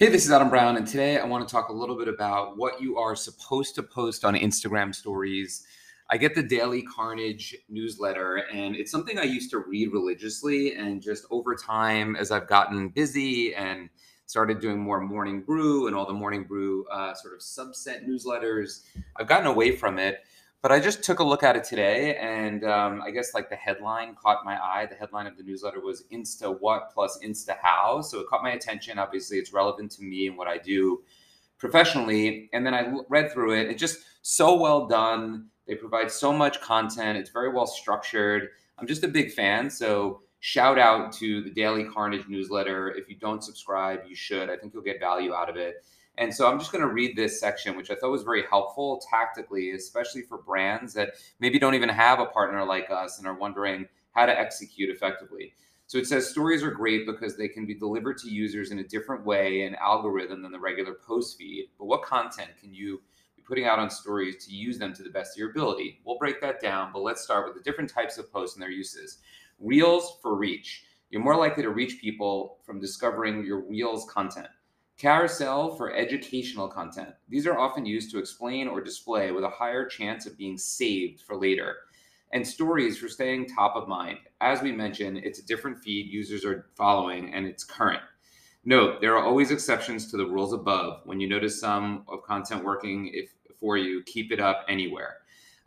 Hey, this is Adam Brown, and today I want to talk a little bit about what you are supposed to post on Instagram stories. I get the Daily Carnage newsletter, and it's something I used to read religiously. And just over time, as I've gotten busy and started doing more morning brew and all the morning brew uh, sort of subset newsletters, I've gotten away from it. But I just took a look at it today, and um, I guess like the headline caught my eye. The headline of the newsletter was Insta What plus Insta How. So it caught my attention. Obviously, it's relevant to me and what I do professionally. And then I read through it. It's just so well done. They provide so much content. It's very well structured. I'm just a big fan. So shout out to the Daily Carnage newsletter. If you don't subscribe, you should. I think you'll get value out of it. And so I'm just going to read this section, which I thought was very helpful tactically, especially for brands that maybe don't even have a partner like us and are wondering how to execute effectively. So it says stories are great because they can be delivered to users in a different way and algorithm than the regular post feed. But what content can you be putting out on stories to use them to the best of your ability? We'll break that down, but let's start with the different types of posts and their uses. Reels for reach. You're more likely to reach people from discovering your Reels content. Carousel for educational content. These are often used to explain or display with a higher chance of being saved for later. And stories for staying top of mind. As we mentioned, it's a different feed users are following and it's current. Note, there are always exceptions to the rules above. When you notice some of content working if, for you, keep it up anywhere.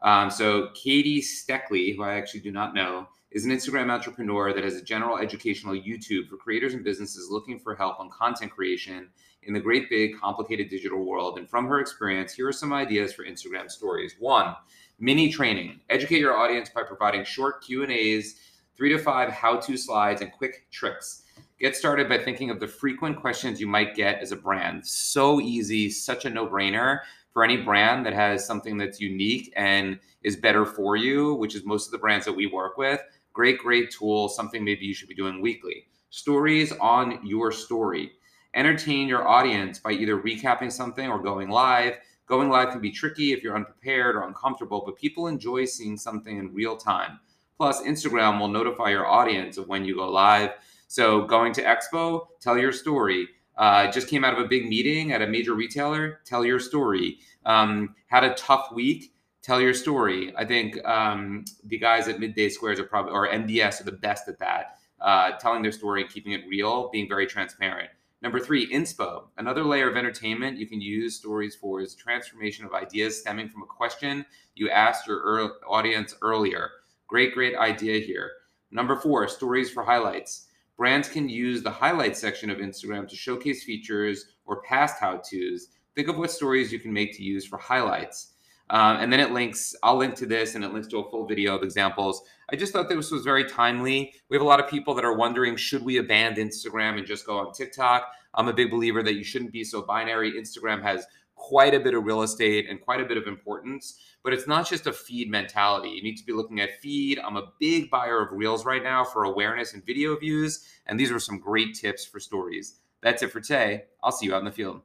Um, so Katie Steckly, who I actually do not know, is an Instagram entrepreneur that has a general educational YouTube for creators and businesses looking for help on content creation in the great big complicated digital world. And from her experience, here are some ideas for Instagram stories. One, mini training. Educate your audience by providing short Q&As, 3 to 5 how-to slides and quick tricks. Get started by thinking of the frequent questions you might get as a brand. So easy, such a no-brainer for any brand that has something that's unique and is better for you, which is most of the brands that we work with Great, great tool, something maybe you should be doing weekly. Stories on your story. Entertain your audience by either recapping something or going live. Going live can be tricky if you're unprepared or uncomfortable, but people enjoy seeing something in real time. Plus, Instagram will notify your audience of when you go live. So, going to Expo, tell your story. Uh, just came out of a big meeting at a major retailer, tell your story. Um, had a tough week, tell your story. I think um, the guys at Midday Squares are probably, or MDS are the best at that, uh, telling their story and keeping it real, being very transparent. Number three, inspo. Another layer of entertainment you can use stories for is transformation of ideas stemming from a question you asked your er- audience earlier. Great, great idea here. Number four, stories for highlights. Brands can use the highlight section of Instagram to showcase features or past how to's. Think of what stories you can make to use for highlights. Um, and then it links, I'll link to this and it links to a full video of examples. I just thought this was very timely. We have a lot of people that are wondering should we abandon Instagram and just go on TikTok? I'm a big believer that you shouldn't be so binary. Instagram has quite a bit of real estate and quite a bit of importance, but it's not just a feed mentality. You need to be looking at feed. I'm a big buyer of Reels right now for awareness and video views, and these are some great tips for stories. That's it for today. I'll see you out in the field.